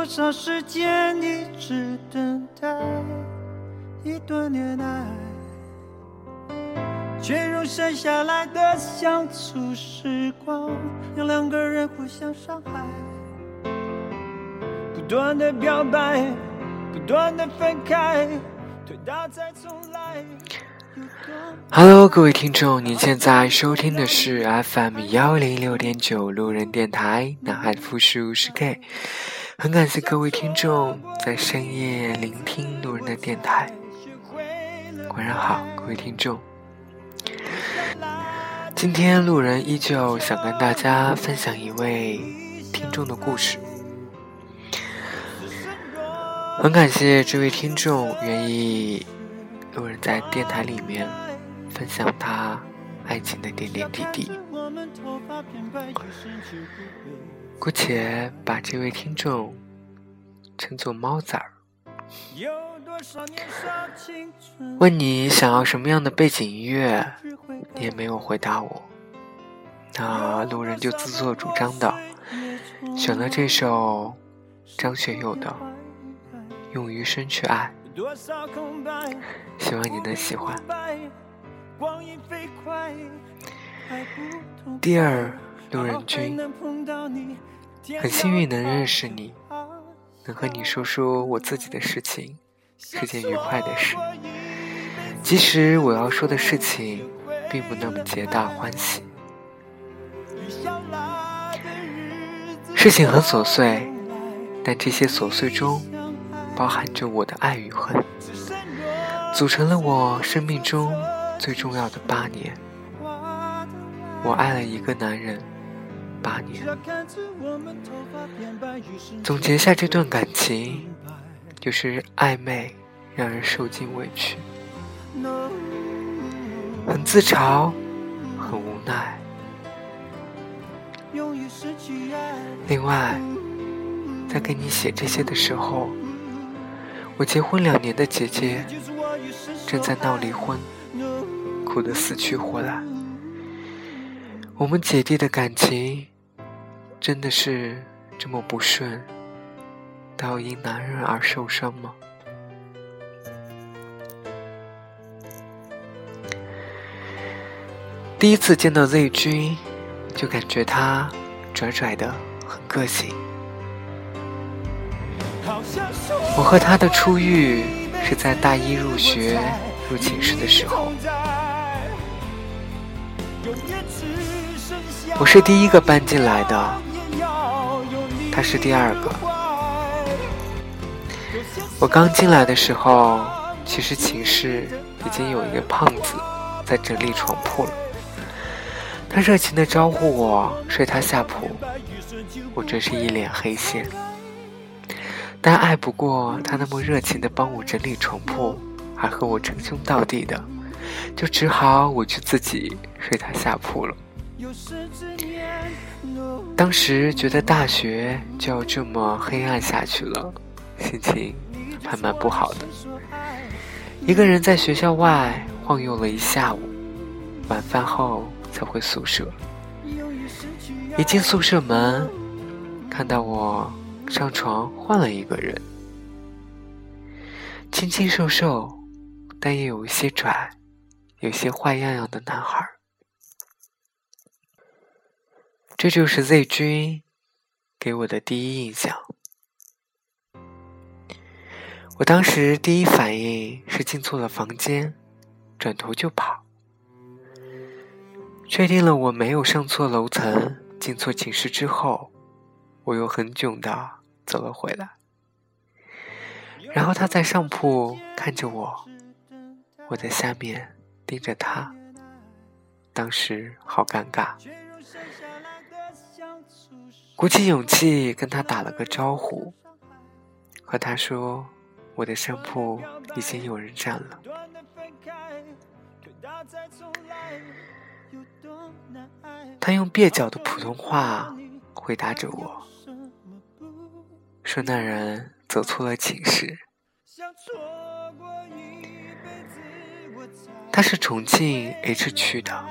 多少时间一直等待一段恋爱，却用剩下来的相处时光，让两个人互相伤害。不断的表白，不断的分开，推倒再重来。Hello，各位听众，您现在收听的是 FM 幺零六点九路人电台，男孩的复数是 K。很感谢各位听众在深夜聆听路人的电台。晚上好，各位听众。今天路人依旧想跟大家分享一位听众的故事。很感谢这位听众愿意。路人在电台里面分享他爱情的点点滴滴，姑且把这位听众称作猫仔儿。问你想要什么样的背景音乐，你也没有回答我。那路人就自作主张的选了这首张学友的《用余生去爱》。希望你能喜欢。第二，路人君，很幸运能认识你，能和你说说我自己的事情，是件愉快的事。即使我要说的事情并不那么皆大欢喜，事情很琐碎，但这些琐碎中。包含着我的爱与恨，组成了我生命中最重要的八年。我爱了一个男人八年。总结下这段感情，就是暧昧让人受尽委屈，很自嘲，很无奈。另外，在给你写这些的时候。我结婚两年的姐姐正在闹离婚，哭得死去活来。我们姐弟的感情真的是这么不顺，都要因男人而受伤吗？第一次见到 Z 君，就感觉他拽拽的，很个性。我和他的初遇是在大一入学入寝室的时候，我是第一个搬进来的，他是第二个。我刚进来的时候，其实寝室已经有一个胖子在整理床铺了，他热情的招呼我睡他下铺，我真是一脸黑线。但爱不过他那么热情的帮我整理床铺，还和我称兄道弟的，就只好我去自己睡他下铺了。当时觉得大学就要这么黑暗下去了，心情还蛮不好的。一个人在学校外晃悠了一下午，晚饭后才回宿舍。一进宿舍门，看到我。上床换了一个人，清清瘦瘦，但也有一些拽，有些坏样样的男孩。这就是 Z 君给我的第一印象。我当时第一反应是进错了房间，转头就跑。确定了我没有上错楼层、进错寝室之后，我又很囧的。走了回来，然后他在上铺看着我，我在下面盯着他，当时好尴尬，鼓起勇气跟他打了个招呼，和他说我的上铺已经有人占了，他用蹩脚的普通话回答着我。说那人走错了寝室，他是重庆 H 区的，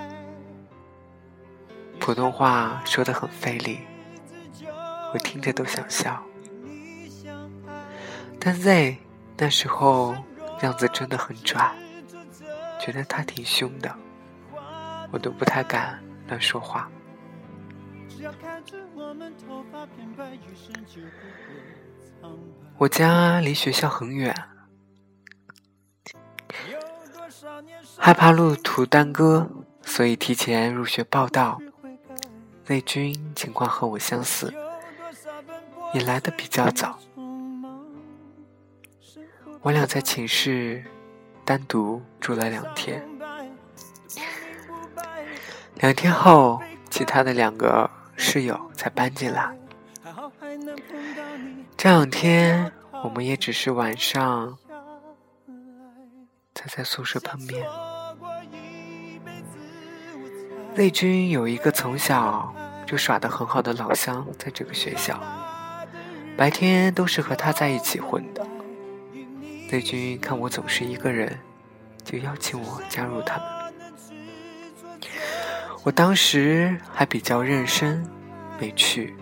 普通话说的很费力，我听着都想笑。但 Z 那时候样子真的很拽，觉得他挺凶的，我都不太敢乱说话。我家离学校很远，害怕路途耽搁，所以提前入学报到。内军情况和我相似，也来的比较早。我俩在寝室单独住了两天，两天后，其他的两个室友才搬进来。这两天，我们也只是晚上才在宿舍碰面。内军有一个从小就耍的很好的老乡，在这个学校，白天都是和他在一起混的。，Z 军看我总是一个人，就邀请我加入他们。我当时还比较认生，没去。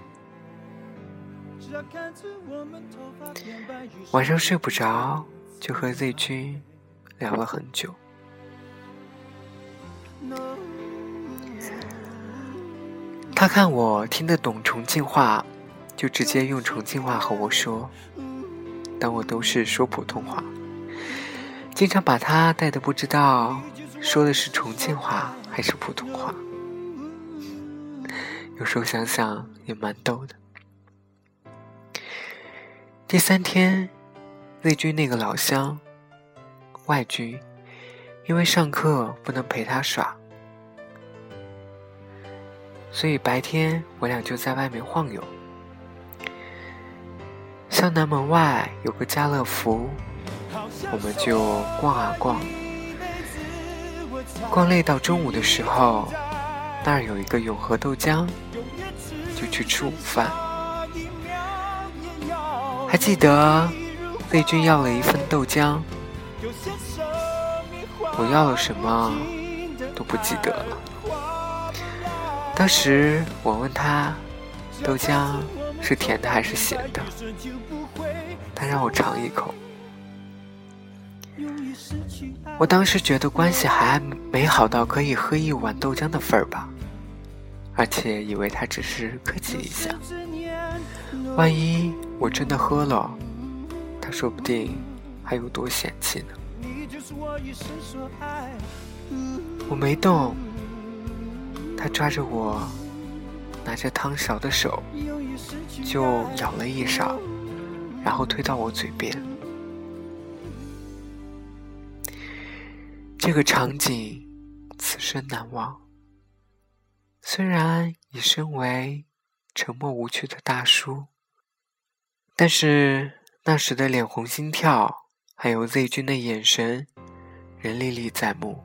晚上睡不着，就和 Z 君聊了很久。他看我听得懂重庆话，就直接用重庆话和我说，但我都是说普通话，经常把他带的不知道说的是重庆话还是普通话。有时候想想也蛮逗的。第三天，内军那个老乡，外军，因为上课不能陪他耍。所以白天我俩就在外面晃悠。湘南门外有个家乐福，我们就逛啊逛。逛累到中午的时候，那儿有一个永和豆浆，就去吃午饭。还记得魏军要了一份豆浆，我要了什么都不记得了。当时我问他，豆浆是甜的还是咸的？他让我尝一口。我当时觉得关系还没好到可以喝一碗豆浆的份儿吧，而且以为他只是客气一下。万一我真的喝了，他说不定还有多嫌弃呢。我没动。他抓着我拿着汤勺的手，就舀了一勺，然后推到我嘴边。这个场景，此生难忘。虽然已身为沉默无趣的大叔，但是那时的脸红心跳，还有 Z 君的眼神，仍历历在目。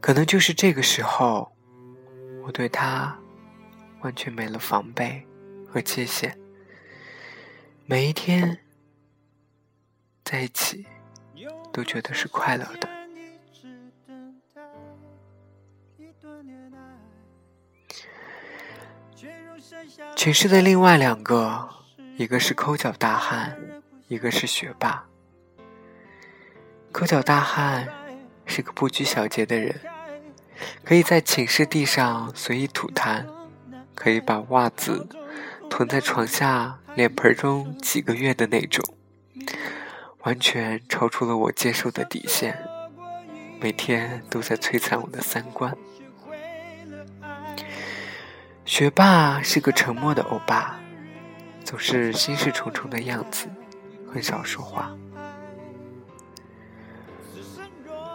可能就是这个时候，我对他完全没了防备和界限。每一天在一起，都觉得是快乐的。寝室的另外两个，一个是抠脚大汉，一个是学霸。抠脚大汉是个不拘小节的人。可以在寝室地上随意吐痰，可以把袜子囤在床下脸盆中几个月的那种，完全超出了我接受的底线，每天都在摧残我的三观。学霸是个沉默的欧巴，总是心事重重的样子，很少说话。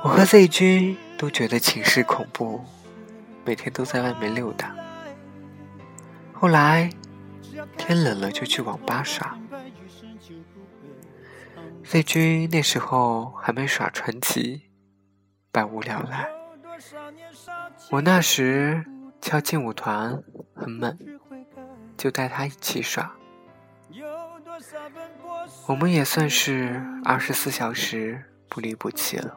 我和 Z 君。都觉得寝室恐怖，每天都在外面溜达。后来天冷了就去网吧耍。费军那时候还没耍传奇，百无聊赖。我那时敲劲舞团很猛，就带他一起耍。我们也算是二十四小时不离不弃了。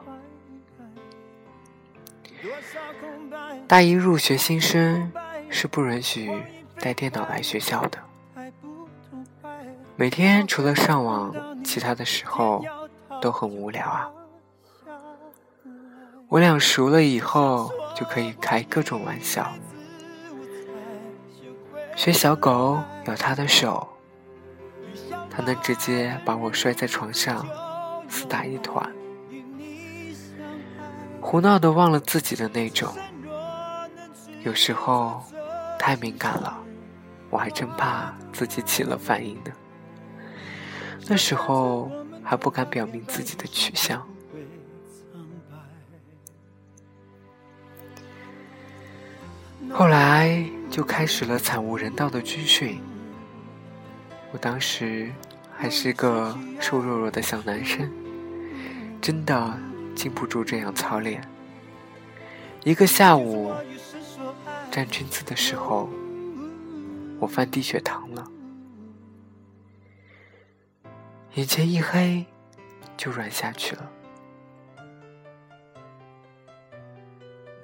大一入学新生是不允许带电脑来学校的。每天除了上网，其他的时候都很无聊啊。我俩熟了以后，就可以开各种玩笑，学小狗咬他的手，他能直接把我摔在床上，死打一团，胡闹的忘了自己的那种。有时候太敏感了，我还真怕自己起了反应呢。那时候还不敢表明自己的取向，后来就开始了惨无人道的军训。我当时还是个瘦弱弱的小男生，真的禁不住这样操练。一个下午站军姿的时候，我犯低血糖了。眼前一黑，就软下去了。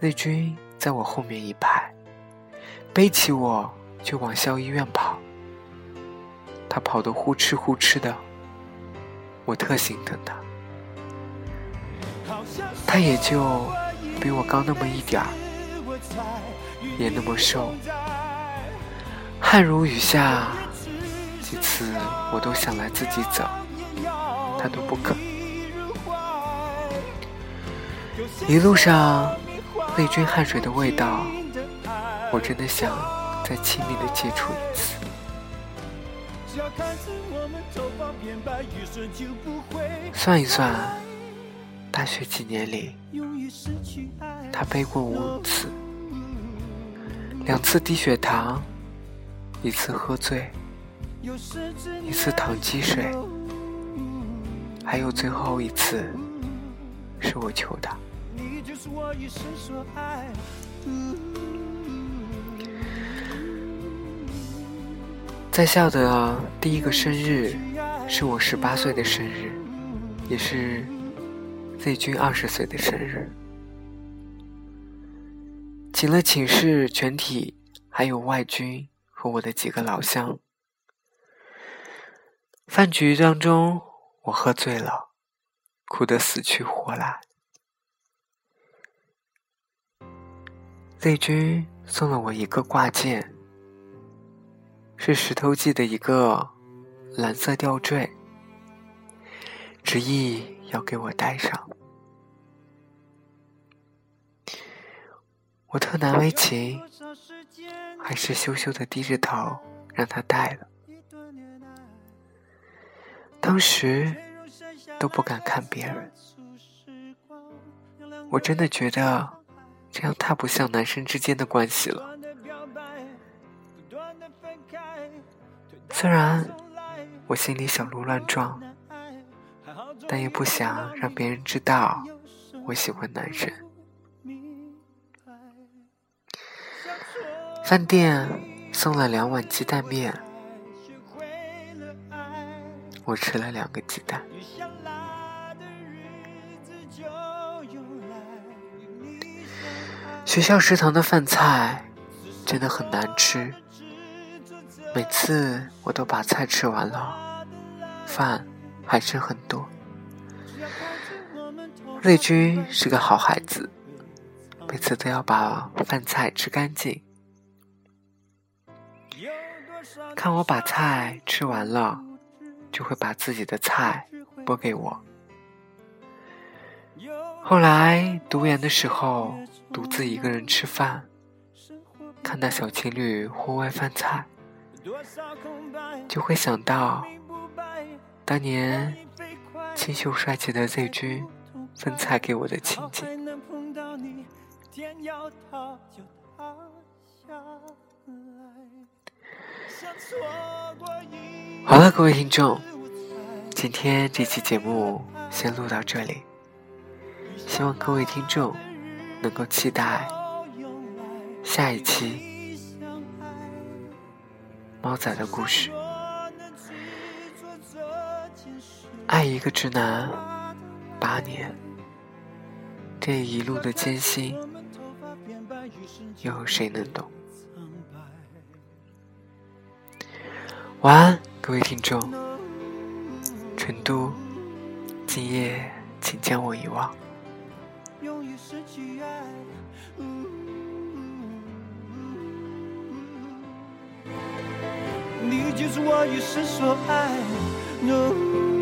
内军在我后面一排，背起我就往校医院跑。他跑得呼哧呼哧的，我特心疼他。他也就比我高那么一点儿，也那么瘦，汗如雨下。几次我都想来自己走，他都不肯。一路上，内军汗水的味道，我真的想再亲密的接触一次。算一算，大学几年里，他背过五次，两次低血糖，一次喝醉。一次躺积水，还有最后一次，是我求的。在校的第一个生日，是我十八岁的生日，也是 Z 君二十岁的生日，请了寝室全体，还有外军和我的几个老乡。饭局当中，我喝醉了，哭得死去活来。Z 军送了我一个挂件，是石头记的一个蓝色吊坠，执意要给我戴上。我特难为情，还是羞羞的低着头让他戴了。当时都不敢看别人，我真的觉得这样太不像男生之间的关系了。虽然我心里小鹿乱撞，但也不想让别人知道我喜欢男生。饭店送了两碗鸡蛋面。我吃了两个鸡蛋。学校食堂的饭菜真的很难吃，每次我都把菜吃完了，饭还剩很多。瑞军是个好孩子，每次都要把饭菜吃干净。看我把菜吃完了。就会把自己的菜拨给我。后来读研的时候，独自一个人吃饭，看到小情侣户外饭菜，就会想到当年清秀帅气的 Z 君分菜给我的情景。好了，各位听众，今天这期节目先录到这里。希望各位听众能够期待下一期猫仔的故事。爱一个直男八年，这一路的艰辛，又有谁能懂？晚安。各位听众。成都，今夜请将我遗忘。永远失去爱。你就是我一生所爱。No